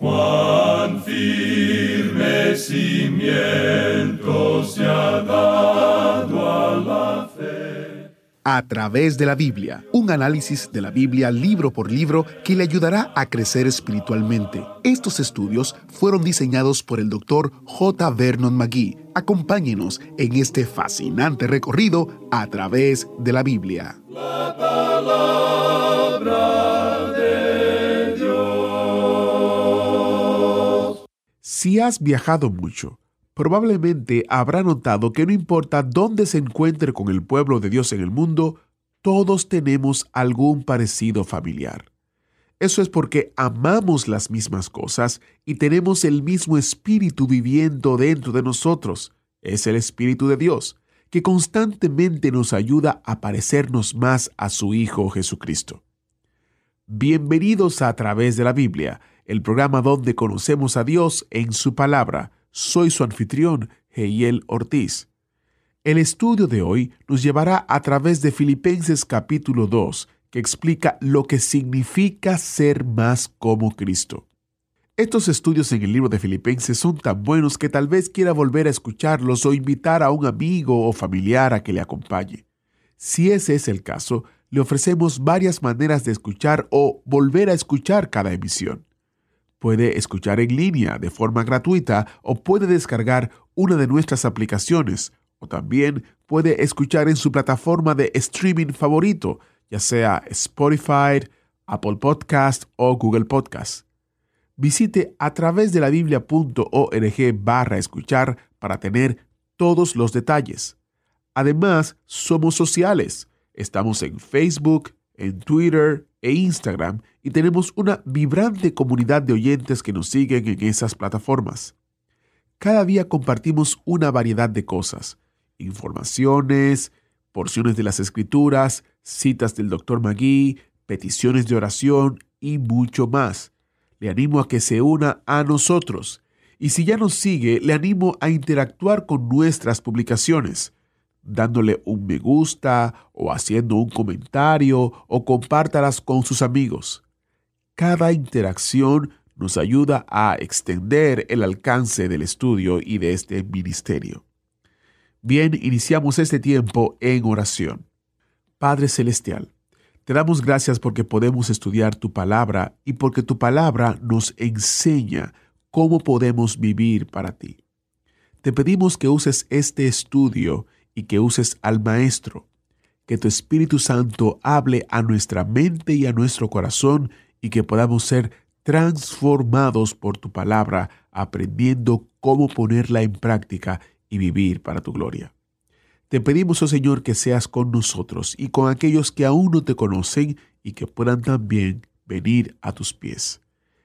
Cuán firme cimiento se ha dado a la fe. A través de la Biblia, un análisis de la Biblia libro por libro que le ayudará a crecer espiritualmente. Estos estudios fueron diseñados por el Dr. J. Vernon McGee. Acompáñenos en este fascinante recorrido a través de la Biblia. La palabra Si has viajado mucho, probablemente habrá notado que no importa dónde se encuentre con el pueblo de Dios en el mundo, todos tenemos algún parecido familiar. Eso es porque amamos las mismas cosas y tenemos el mismo espíritu viviendo dentro de nosotros. Es el espíritu de Dios, que constantemente nos ayuda a parecernos más a su Hijo Jesucristo. Bienvenidos a, través de la Biblia, el programa donde conocemos a Dios en su palabra. Soy su anfitrión, Heiel Ortiz. El estudio de hoy nos llevará a través de Filipenses capítulo 2, que explica lo que significa ser más como Cristo. Estos estudios en el libro de Filipenses son tan buenos que tal vez quiera volver a escucharlos o invitar a un amigo o familiar a que le acompañe. Si ese es el caso, le ofrecemos varias maneras de escuchar o volver a escuchar cada emisión. Puede escuchar en línea de forma gratuita o puede descargar una de nuestras aplicaciones o también puede escuchar en su plataforma de streaming favorito, ya sea Spotify, Apple Podcast o Google Podcast. Visite a través de la biblia.org barra escuchar para tener todos los detalles. Además, somos sociales. Estamos en Facebook, en Twitter e Instagram y tenemos una vibrante comunidad de oyentes que nos siguen en esas plataformas. Cada día compartimos una variedad de cosas, informaciones, porciones de las escrituras, citas del Dr. Magui, peticiones de oración y mucho más. Le animo a que se una a nosotros. Y si ya nos sigue, le animo a interactuar con nuestras publicaciones, dándole un me gusta o haciendo un comentario o compártalas con sus amigos. Cada interacción nos ayuda a extender el alcance del estudio y de este ministerio. Bien, iniciamos este tiempo en oración. Padre Celestial, te damos gracias porque podemos estudiar tu palabra y porque tu palabra nos enseña cómo podemos vivir para ti. Te pedimos que uses este estudio y que uses al Maestro, que tu Espíritu Santo hable a nuestra mente y a nuestro corazón y que podamos ser transformados por tu palabra, aprendiendo cómo ponerla en práctica y vivir para tu gloria. Te pedimos, oh Señor, que seas con nosotros y con aquellos que aún no te conocen y que puedan también venir a tus pies.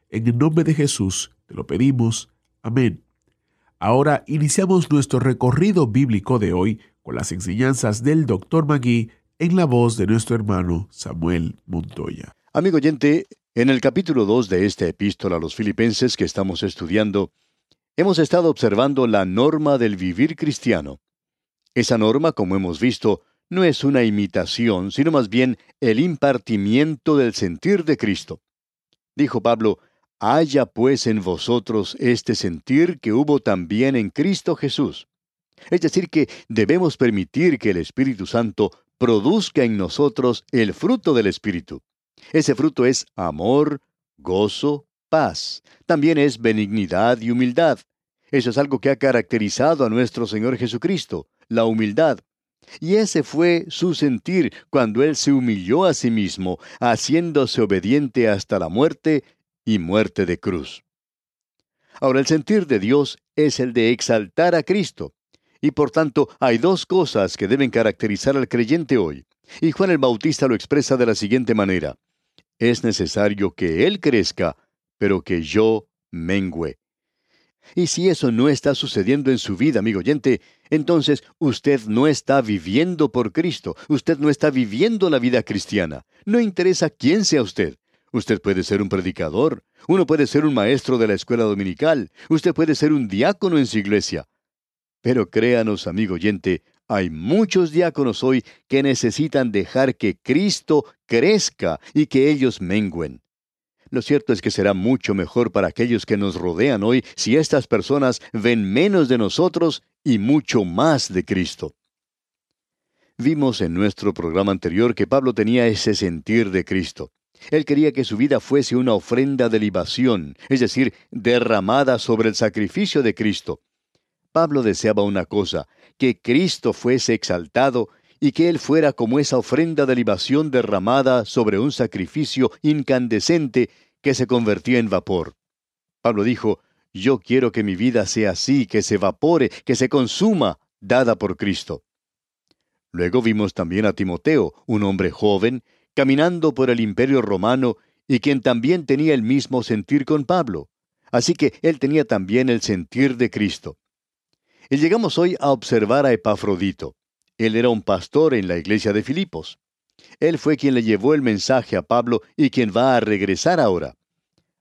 En el nombre de Jesús te lo pedimos. Amén. Ahora iniciamos nuestro recorrido bíblico de hoy con las enseñanzas del Dr. Magui en la voz de nuestro hermano Samuel Montoya. Amigo oyente, en el capítulo 2 de esta epístola a los filipenses que estamos estudiando, hemos estado observando la norma del vivir cristiano. Esa norma, como hemos visto, no es una imitación, sino más bien el impartimiento del sentir de Cristo. Dijo Pablo, haya pues en vosotros este sentir que hubo también en Cristo Jesús. Es decir, que debemos permitir que el Espíritu Santo produzca en nosotros el fruto del Espíritu. Ese fruto es amor, gozo, paz. También es benignidad y humildad. Eso es algo que ha caracterizado a nuestro Señor Jesucristo, la humildad. Y ese fue su sentir cuando Él se humilló a sí mismo, haciéndose obediente hasta la muerte y muerte de cruz. Ahora el sentir de Dios es el de exaltar a Cristo. Y por tanto hay dos cosas que deben caracterizar al creyente hoy. Y Juan el Bautista lo expresa de la siguiente manera. Es necesario que Él crezca, pero que yo mengüe. Y si eso no está sucediendo en su vida, amigo oyente, entonces usted no está viviendo por Cristo, usted no está viviendo la vida cristiana. No interesa quién sea usted. Usted puede ser un predicador, uno puede ser un maestro de la escuela dominical, usted puede ser un diácono en su iglesia. Pero créanos, amigo oyente, hay muchos diáconos hoy que necesitan dejar que Cristo crezca y que ellos mengüen. Lo cierto es que será mucho mejor para aquellos que nos rodean hoy si estas personas ven menos de nosotros y mucho más de Cristo. Vimos en nuestro programa anterior que Pablo tenía ese sentir de Cristo. Él quería que su vida fuese una ofrenda de libación, es decir, derramada sobre el sacrificio de Cristo. Pablo deseaba una cosa, que Cristo fuese exaltado y que Él fuera como esa ofrenda de libación derramada sobre un sacrificio incandescente que se convertía en vapor. Pablo dijo, yo quiero que mi vida sea así, que se evapore, que se consuma, dada por Cristo. Luego vimos también a Timoteo, un hombre joven, caminando por el imperio romano y quien también tenía el mismo sentir con Pablo. Así que él tenía también el sentir de Cristo. Y llegamos hoy a observar a Epafrodito. Él era un pastor en la iglesia de Filipos. Él fue quien le llevó el mensaje a Pablo y quien va a regresar ahora.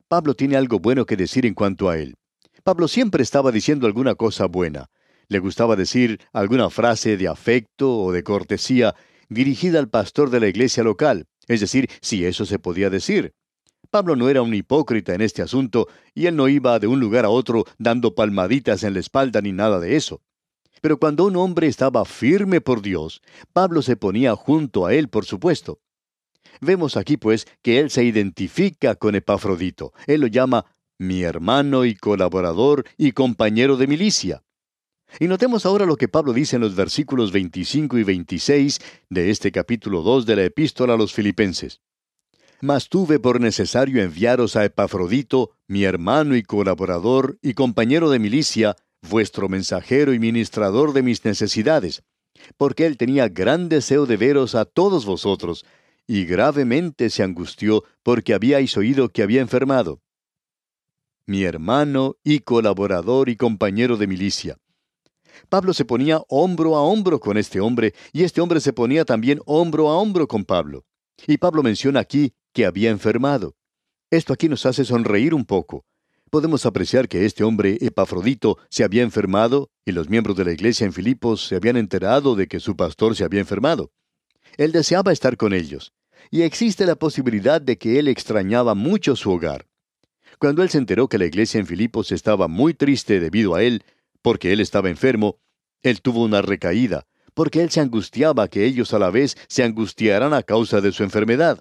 Pablo tiene algo bueno que decir en cuanto a él. Pablo siempre estaba diciendo alguna cosa buena. Le gustaba decir alguna frase de afecto o de cortesía dirigida al pastor de la iglesia local, es decir, si eso se podía decir. Pablo no era un hipócrita en este asunto, y él no iba de un lugar a otro dando palmaditas en la espalda ni nada de eso. Pero cuando un hombre estaba firme por Dios, Pablo se ponía junto a él, por supuesto. Vemos aquí, pues, que él se identifica con Epafrodito. Él lo llama mi hermano y colaborador y compañero de milicia. Y notemos ahora lo que Pablo dice en los versículos 25 y 26 de este capítulo 2 de la epístola a los filipenses. Mas tuve por necesario enviaros a Epafrodito, mi hermano y colaborador y compañero de milicia, vuestro mensajero y ministrador de mis necesidades, porque él tenía gran deseo de veros a todos vosotros, y gravemente se angustió porque habíais oído que había enfermado. Mi hermano y colaborador y compañero de milicia. Pablo se ponía hombro a hombro con este hombre, y este hombre se ponía también hombro a hombro con Pablo. Y Pablo menciona aquí que había enfermado. Esto aquí nos hace sonreír un poco podemos apreciar que este hombre Epafrodito se había enfermado y los miembros de la iglesia en Filipos se habían enterado de que su pastor se había enfermado. Él deseaba estar con ellos, y existe la posibilidad de que él extrañaba mucho su hogar. Cuando él se enteró que la iglesia en Filipos estaba muy triste debido a él, porque él estaba enfermo, él tuvo una recaída, porque él se angustiaba que ellos a la vez se angustiaran a causa de su enfermedad.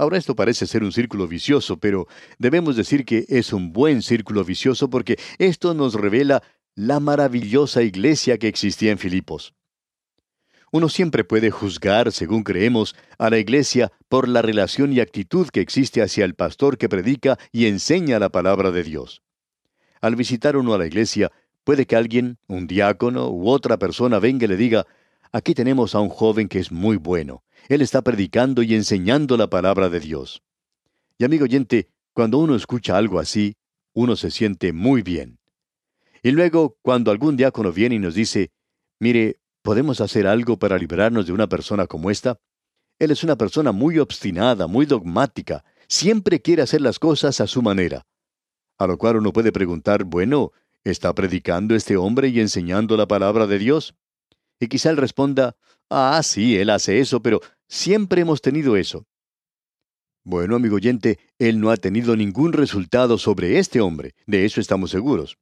Ahora esto parece ser un círculo vicioso, pero debemos decir que es un buen círculo vicioso porque esto nos revela la maravillosa iglesia que existía en Filipos. Uno siempre puede juzgar, según creemos, a la iglesia por la relación y actitud que existe hacia el pastor que predica y enseña la palabra de Dios. Al visitar uno a la iglesia, puede que alguien, un diácono u otra persona venga y le diga, aquí tenemos a un joven que es muy bueno, él está predicando y enseñando la palabra de Dios. Y amigo oyente, cuando uno escucha algo así, uno se siente muy bien. Y luego, cuando algún diácono viene y nos dice, mire, ¿podemos hacer algo para librarnos de una persona como esta? Él es una persona muy obstinada, muy dogmática, siempre quiere hacer las cosas a su manera. A lo cual uno puede preguntar, bueno, ¿está predicando este hombre y enseñando la palabra de Dios? Y quizá él responda, Ah, sí, él hace eso, pero siempre hemos tenido eso. Bueno, amigo oyente, él no ha tenido ningún resultado sobre este hombre, de eso estamos seguros.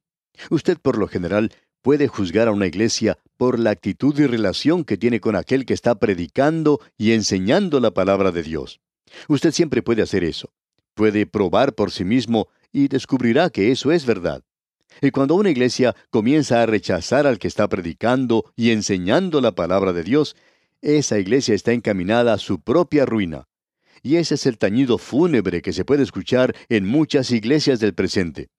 Usted por lo general puede juzgar a una iglesia por la actitud y relación que tiene con aquel que está predicando y enseñando la palabra de Dios. Usted siempre puede hacer eso. Puede probar por sí mismo y descubrirá que eso es verdad. Y cuando una iglesia comienza a rechazar al que está predicando y enseñando la palabra de Dios, esa iglesia está encaminada a su propia ruina. Y ese es el tañido fúnebre que se puede escuchar en muchas iglesias del presente.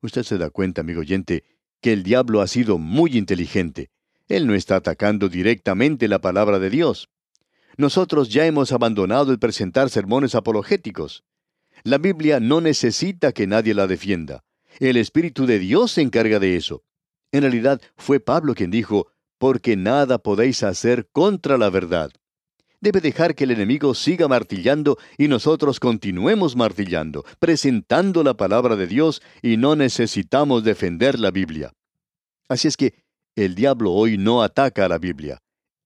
Usted se da cuenta, amigo oyente, que el diablo ha sido muy inteligente. Él no está atacando directamente la palabra de Dios. Nosotros ya hemos abandonado el presentar sermones apologéticos. La Biblia no necesita que nadie la defienda. El Espíritu de Dios se encarga de eso. En realidad fue Pablo quien dijo, porque nada podéis hacer contra la verdad. Debe dejar que el enemigo siga martillando y nosotros continuemos martillando, presentando la palabra de Dios y no necesitamos defender la Biblia. Así es que el diablo hoy no ataca a la Biblia.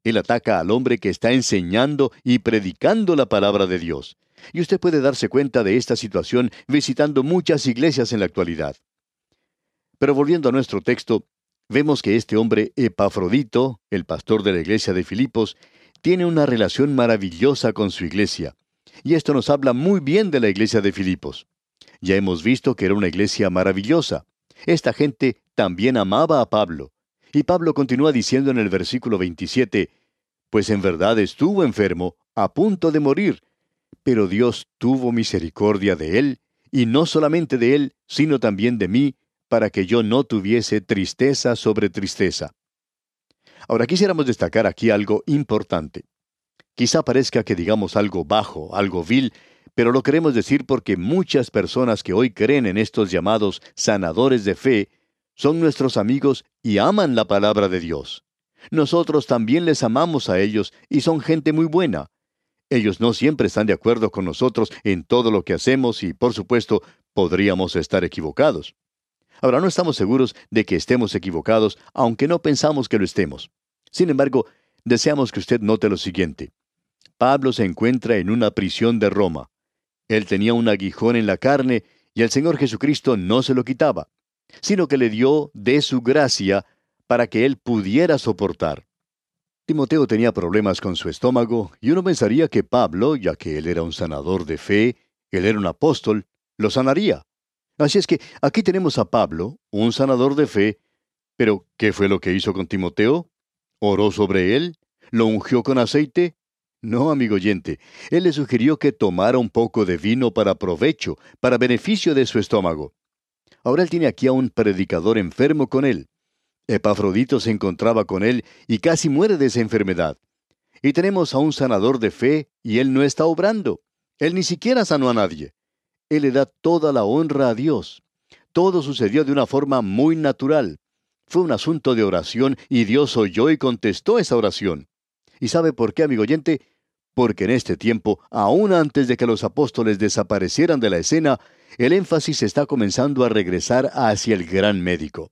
Él ataca al hombre que está enseñando y predicando la palabra de Dios. Y usted puede darse cuenta de esta situación visitando muchas iglesias en la actualidad. Pero volviendo a nuestro texto, vemos que este hombre Epafrodito, el pastor de la iglesia de Filipos, tiene una relación maravillosa con su iglesia. Y esto nos habla muy bien de la iglesia de Filipos. Ya hemos visto que era una iglesia maravillosa. Esta gente también amaba a Pablo. Y Pablo continúa diciendo en el versículo 27, Pues en verdad estuvo enfermo, a punto de morir, pero Dios tuvo misericordia de él, y no solamente de él, sino también de mí, para que yo no tuviese tristeza sobre tristeza. Ahora quisiéramos destacar aquí algo importante. Quizá parezca que digamos algo bajo, algo vil, pero lo queremos decir porque muchas personas que hoy creen en estos llamados sanadores de fe son nuestros amigos y aman la palabra de Dios. Nosotros también les amamos a ellos y son gente muy buena. Ellos no siempre están de acuerdo con nosotros en todo lo que hacemos y, por supuesto, podríamos estar equivocados. Ahora, no estamos seguros de que estemos equivocados, aunque no pensamos que lo estemos. Sin embargo, deseamos que usted note lo siguiente. Pablo se encuentra en una prisión de Roma. Él tenía un aguijón en la carne y el Señor Jesucristo no se lo quitaba, sino que le dio de su gracia para que él pudiera soportar. Timoteo tenía problemas con su estómago y uno pensaría que Pablo, ya que él era un sanador de fe, él era un apóstol, lo sanaría. Así es que aquí tenemos a Pablo, un sanador de fe, pero ¿qué fue lo que hizo con Timoteo? ¿Oró sobre él? ¿Lo ungió con aceite? No, amigo oyente, él le sugirió que tomara un poco de vino para provecho, para beneficio de su estómago. Ahora él tiene aquí a un predicador enfermo con él. Epafrodito se encontraba con él y casi muere de esa enfermedad. Y tenemos a un sanador de fe y él no está obrando. Él ni siquiera sanó a nadie. Él le da toda la honra a Dios. Todo sucedió de una forma muy natural. Fue un asunto de oración y Dios oyó y contestó esa oración. ¿Y sabe por qué, amigo oyente? Porque en este tiempo, aún antes de que los apóstoles desaparecieran de la escena, el énfasis está comenzando a regresar hacia el gran médico.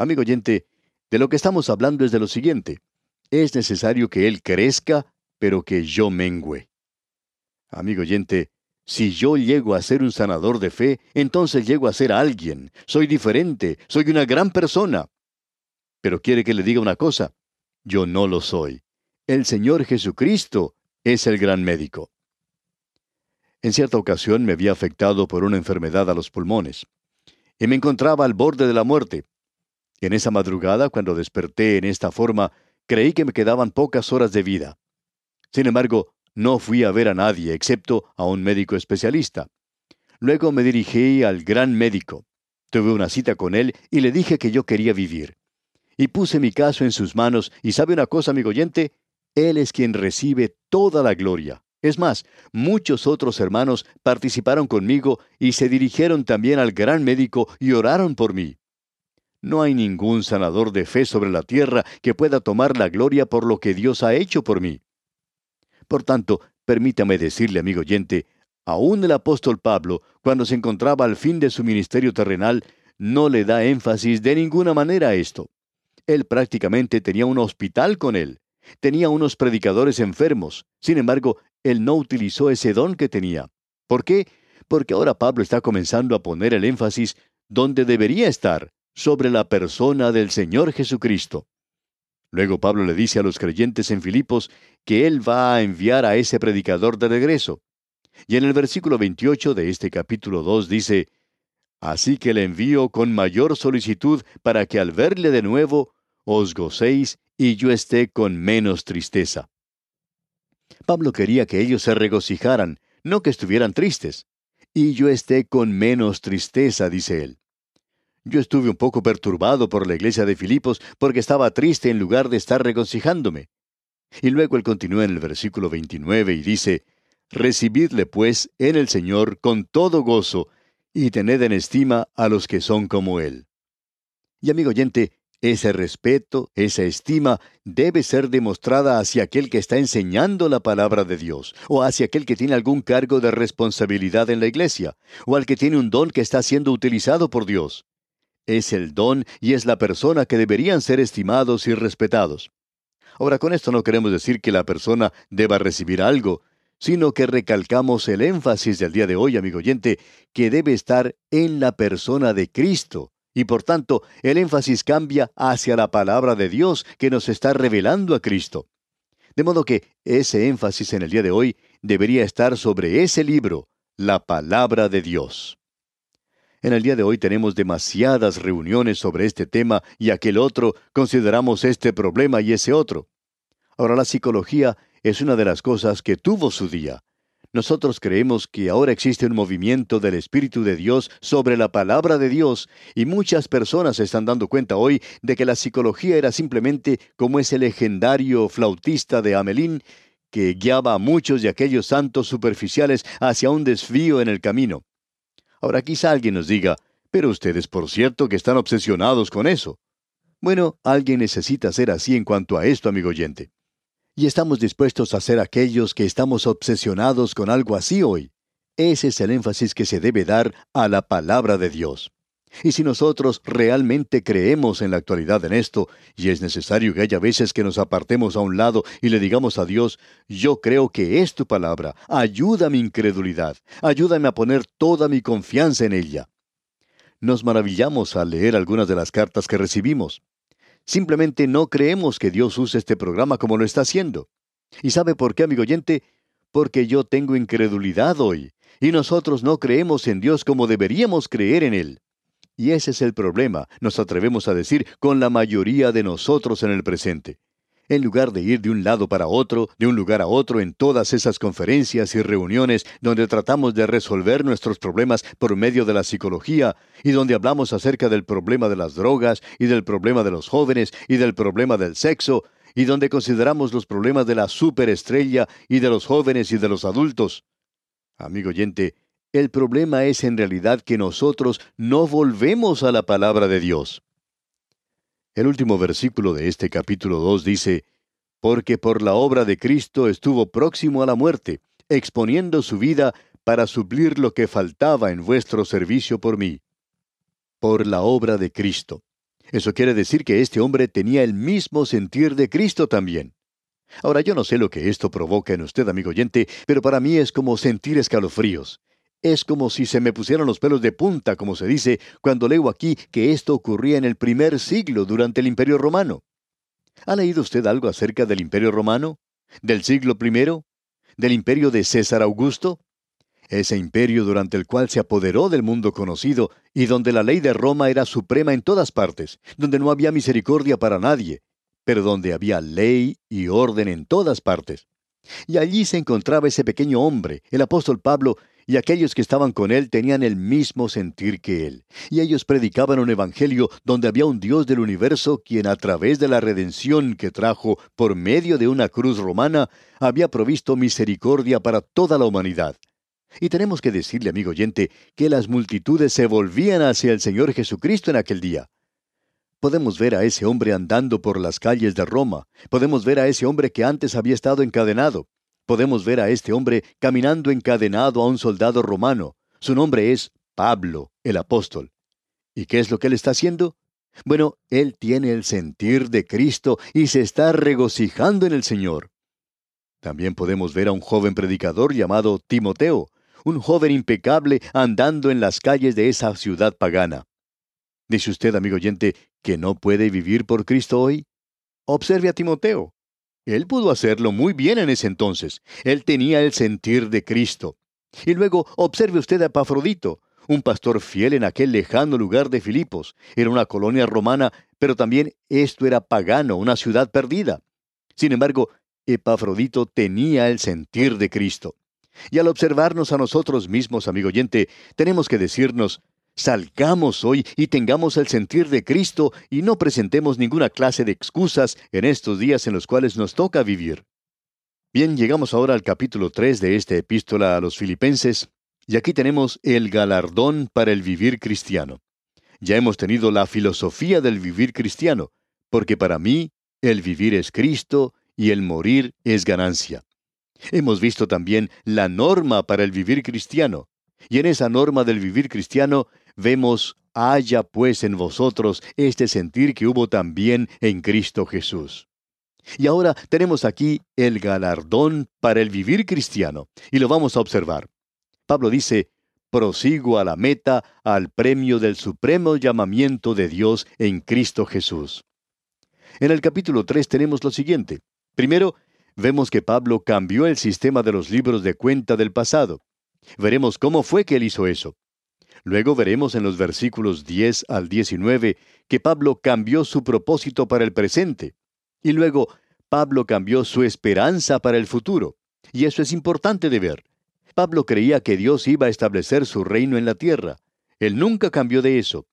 Amigo oyente, de lo que estamos hablando es de lo siguiente. Es necesario que Él crezca, pero que yo mengüe. Amigo oyente, si yo llego a ser un sanador de fe, entonces llego a ser alguien. Soy diferente, soy una gran persona. Pero quiere que le diga una cosa. Yo no lo soy. El Señor Jesucristo es el gran médico. En cierta ocasión me había afectado por una enfermedad a los pulmones, y me encontraba al borde de la muerte. En esa madrugada, cuando desperté en esta forma, creí que me quedaban pocas horas de vida. Sin embargo, no fui a ver a nadie excepto a un médico especialista. Luego me dirigí al gran médico. Tuve una cita con él y le dije que yo quería vivir. Y puse mi caso en sus manos y sabe una cosa, amigo oyente, él es quien recibe toda la gloria. Es más, muchos otros hermanos participaron conmigo y se dirigieron también al gran médico y oraron por mí. No hay ningún sanador de fe sobre la tierra que pueda tomar la gloria por lo que Dios ha hecho por mí. Por tanto, permítame decirle, amigo oyente, aún el apóstol Pablo, cuando se encontraba al fin de su ministerio terrenal, no le da énfasis de ninguna manera a esto. Él prácticamente tenía un hospital con él. Tenía unos predicadores enfermos. Sin embargo, él no utilizó ese don que tenía. ¿Por qué? Porque ahora Pablo está comenzando a poner el énfasis donde debería estar, sobre la persona del Señor Jesucristo. Luego Pablo le dice a los creyentes en Filipos que él va a enviar a ese predicador de regreso. Y en el versículo 28 de este capítulo 2 dice, Así que le envío con mayor solicitud para que al verle de nuevo os gocéis y yo esté con menos tristeza. Pablo quería que ellos se regocijaran, no que estuvieran tristes. Y yo esté con menos tristeza, dice él. Yo estuve un poco perturbado por la iglesia de Filipos porque estaba triste en lugar de estar regocijándome. Y luego él continúa en el versículo 29 y dice, Recibidle pues en el Señor con todo gozo, y tened en estima a los que son como Él. Y amigo oyente, ese respeto, esa estima debe ser demostrada hacia aquel que está enseñando la palabra de Dios, o hacia aquel que tiene algún cargo de responsabilidad en la iglesia, o al que tiene un don que está siendo utilizado por Dios. Es el don y es la persona que deberían ser estimados y respetados. Ahora, con esto no queremos decir que la persona deba recibir algo, sino que recalcamos el énfasis del día de hoy, amigo oyente, que debe estar en la persona de Cristo. Y por tanto, el énfasis cambia hacia la palabra de Dios que nos está revelando a Cristo. De modo que ese énfasis en el día de hoy debería estar sobre ese libro, la palabra de Dios. En el día de hoy tenemos demasiadas reuniones sobre este tema y aquel otro, consideramos este problema y ese otro. Ahora la psicología es una de las cosas que tuvo su día. Nosotros creemos que ahora existe un movimiento del Espíritu de Dios sobre la palabra de Dios y muchas personas se están dando cuenta hoy de que la psicología era simplemente como ese legendario flautista de Amelín que guiaba a muchos de aquellos santos superficiales hacia un desvío en el camino. Ahora quizá alguien nos diga, pero ustedes por cierto que están obsesionados con eso. Bueno, alguien necesita ser así en cuanto a esto, amigo oyente. Y estamos dispuestos a ser aquellos que estamos obsesionados con algo así hoy. Ese es el énfasis que se debe dar a la palabra de Dios. Y si nosotros realmente creemos en la actualidad en esto, y es necesario que haya veces que nos apartemos a un lado y le digamos a Dios, yo creo que es tu palabra, ayuda mi incredulidad, ayúdame a poner toda mi confianza en ella. Nos maravillamos al leer algunas de las cartas que recibimos. Simplemente no creemos que Dios use este programa como lo está haciendo. ¿Y sabe por qué, amigo oyente? Porque yo tengo incredulidad hoy, y nosotros no creemos en Dios como deberíamos creer en Él. Y ese es el problema, nos atrevemos a decir, con la mayoría de nosotros en el presente. En lugar de ir de un lado para otro, de un lugar a otro en todas esas conferencias y reuniones donde tratamos de resolver nuestros problemas por medio de la psicología y donde hablamos acerca del problema de las drogas y del problema de los jóvenes y del problema del sexo y donde consideramos los problemas de la superestrella y de los jóvenes y de los adultos. Amigo oyente, el problema es en realidad que nosotros no volvemos a la palabra de Dios. El último versículo de este capítulo 2 dice, Porque por la obra de Cristo estuvo próximo a la muerte, exponiendo su vida para suplir lo que faltaba en vuestro servicio por mí. Por la obra de Cristo. Eso quiere decir que este hombre tenía el mismo sentir de Cristo también. Ahora yo no sé lo que esto provoca en usted, amigo oyente, pero para mí es como sentir escalofríos. Es como si se me pusieran los pelos de punta, como se dice, cuando leo aquí que esto ocurría en el primer siglo durante el Imperio Romano. ¿Ha leído usted algo acerca del Imperio Romano? ¿Del siglo I? ¿Del imperio de César Augusto? Ese imperio durante el cual se apoderó del mundo conocido y donde la ley de Roma era suprema en todas partes, donde no había misericordia para nadie, pero donde había ley y orden en todas partes. Y allí se encontraba ese pequeño hombre, el apóstol Pablo, y aquellos que estaban con él tenían el mismo sentir que él. Y ellos predicaban un evangelio donde había un Dios del universo quien a través de la redención que trajo por medio de una cruz romana había provisto misericordia para toda la humanidad. Y tenemos que decirle, amigo oyente, que las multitudes se volvían hacia el Señor Jesucristo en aquel día. Podemos ver a ese hombre andando por las calles de Roma, podemos ver a ese hombre que antes había estado encadenado, podemos ver a este hombre caminando encadenado a un soldado romano. Su nombre es Pablo, el apóstol. ¿Y qué es lo que él está haciendo? Bueno, él tiene el sentir de Cristo y se está regocijando en el Señor. También podemos ver a un joven predicador llamado Timoteo, un joven impecable andando en las calles de esa ciudad pagana. ¿Dice usted, amigo oyente, que no puede vivir por Cristo hoy? Observe a Timoteo. Él pudo hacerlo muy bien en ese entonces. Él tenía el sentir de Cristo. Y luego observe usted a Epafrodito, un pastor fiel en aquel lejano lugar de Filipos. Era una colonia romana, pero también esto era pagano, una ciudad perdida. Sin embargo, Epafrodito tenía el sentir de Cristo. Y al observarnos a nosotros mismos, amigo oyente, tenemos que decirnos, Salgamos hoy y tengamos el sentir de Cristo y no presentemos ninguna clase de excusas en estos días en los cuales nos toca vivir. Bien, llegamos ahora al capítulo 3 de esta epístola a los filipenses, y aquí tenemos el galardón para el vivir cristiano. Ya hemos tenido la filosofía del vivir cristiano, porque para mí el vivir es Cristo y el morir es ganancia. Hemos visto también la norma para el vivir cristiano, y en esa norma del vivir cristiano vemos, haya pues en vosotros este sentir que hubo también en Cristo Jesús. Y ahora tenemos aquí el galardón para el vivir cristiano, y lo vamos a observar. Pablo dice, prosigo a la meta, al premio del supremo llamamiento de Dios en Cristo Jesús. En el capítulo 3 tenemos lo siguiente. Primero, vemos que Pablo cambió el sistema de los libros de cuenta del pasado. Veremos cómo fue que él hizo eso. Luego veremos en los versículos 10 al 19 que Pablo cambió su propósito para el presente. Y luego, Pablo cambió su esperanza para el futuro. Y eso es importante de ver. Pablo creía que Dios iba a establecer su reino en la tierra. Él nunca cambió de eso.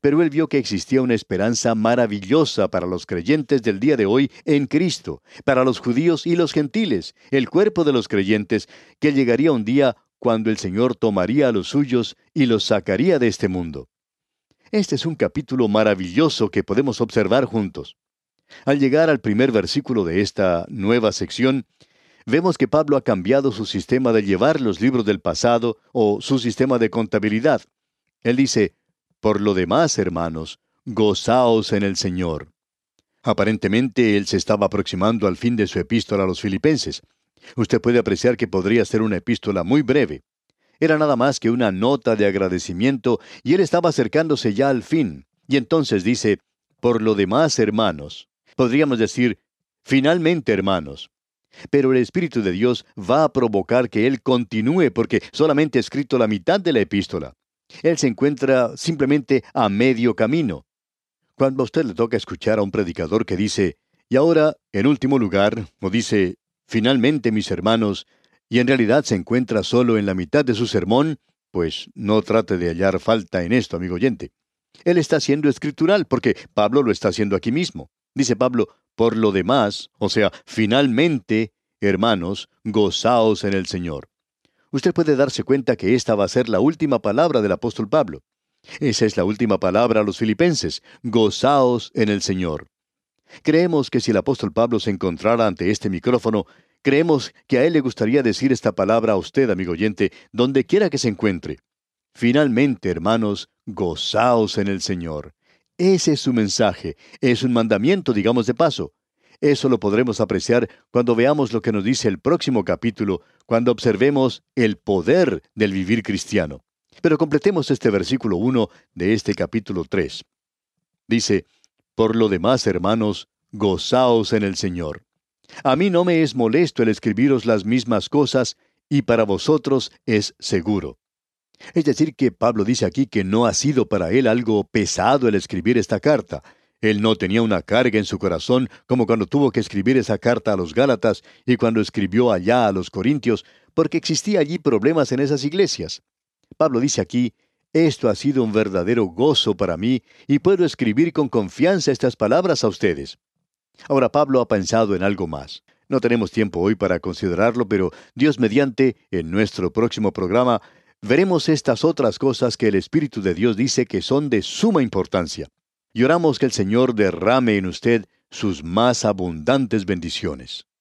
Pero él vio que existía una esperanza maravillosa para los creyentes del día de hoy en Cristo, para los judíos y los gentiles, el cuerpo de los creyentes, que llegaría un día cuando el Señor tomaría a los suyos y los sacaría de este mundo. Este es un capítulo maravilloso que podemos observar juntos. Al llegar al primer versículo de esta nueva sección, vemos que Pablo ha cambiado su sistema de llevar los libros del pasado o su sistema de contabilidad. Él dice, por lo demás, hermanos, gozaos en el Señor. Aparentemente él se estaba aproximando al fin de su epístola a los filipenses. Usted puede apreciar que podría ser una epístola muy breve. Era nada más que una nota de agradecimiento y él estaba acercándose ya al fin. Y entonces dice, por lo demás, hermanos. Podríamos decir, finalmente, hermanos. Pero el Espíritu de Dios va a provocar que Él continúe porque solamente ha escrito la mitad de la epístola. Él se encuentra simplemente a medio camino. Cuando a usted le toca escuchar a un predicador que dice, y ahora, en último lugar, o dice, finalmente mis hermanos, y en realidad se encuentra solo en la mitad de su sermón, pues no trate de hallar falta en esto, amigo oyente. Él está siendo escritural, porque Pablo lo está haciendo aquí mismo. Dice Pablo, por lo demás, o sea, finalmente, hermanos, gozaos en el Señor usted puede darse cuenta que esta va a ser la última palabra del apóstol Pablo. Esa es la última palabra a los filipenses, gozaos en el Señor. Creemos que si el apóstol Pablo se encontrara ante este micrófono, creemos que a él le gustaría decir esta palabra a usted, amigo oyente, donde quiera que se encuentre. Finalmente, hermanos, gozaos en el Señor. Ese es su mensaje, es un mandamiento, digamos de paso. Eso lo podremos apreciar cuando veamos lo que nos dice el próximo capítulo, cuando observemos el poder del vivir cristiano. Pero completemos este versículo 1 de este capítulo 3. Dice, Por lo demás, hermanos, gozaos en el Señor. A mí no me es molesto el escribiros las mismas cosas, y para vosotros es seguro. Es decir, que Pablo dice aquí que no ha sido para él algo pesado el escribir esta carta, él no tenía una carga en su corazón como cuando tuvo que escribir esa carta a los Gálatas y cuando escribió allá a los Corintios, porque existía allí problemas en esas iglesias. Pablo dice aquí, esto ha sido un verdadero gozo para mí y puedo escribir con confianza estas palabras a ustedes. Ahora Pablo ha pensado en algo más. No tenemos tiempo hoy para considerarlo, pero Dios mediante, en nuestro próximo programa, veremos estas otras cosas que el Espíritu de Dios dice que son de suma importancia y oramos que el Señor derrame en usted sus más abundantes bendiciones.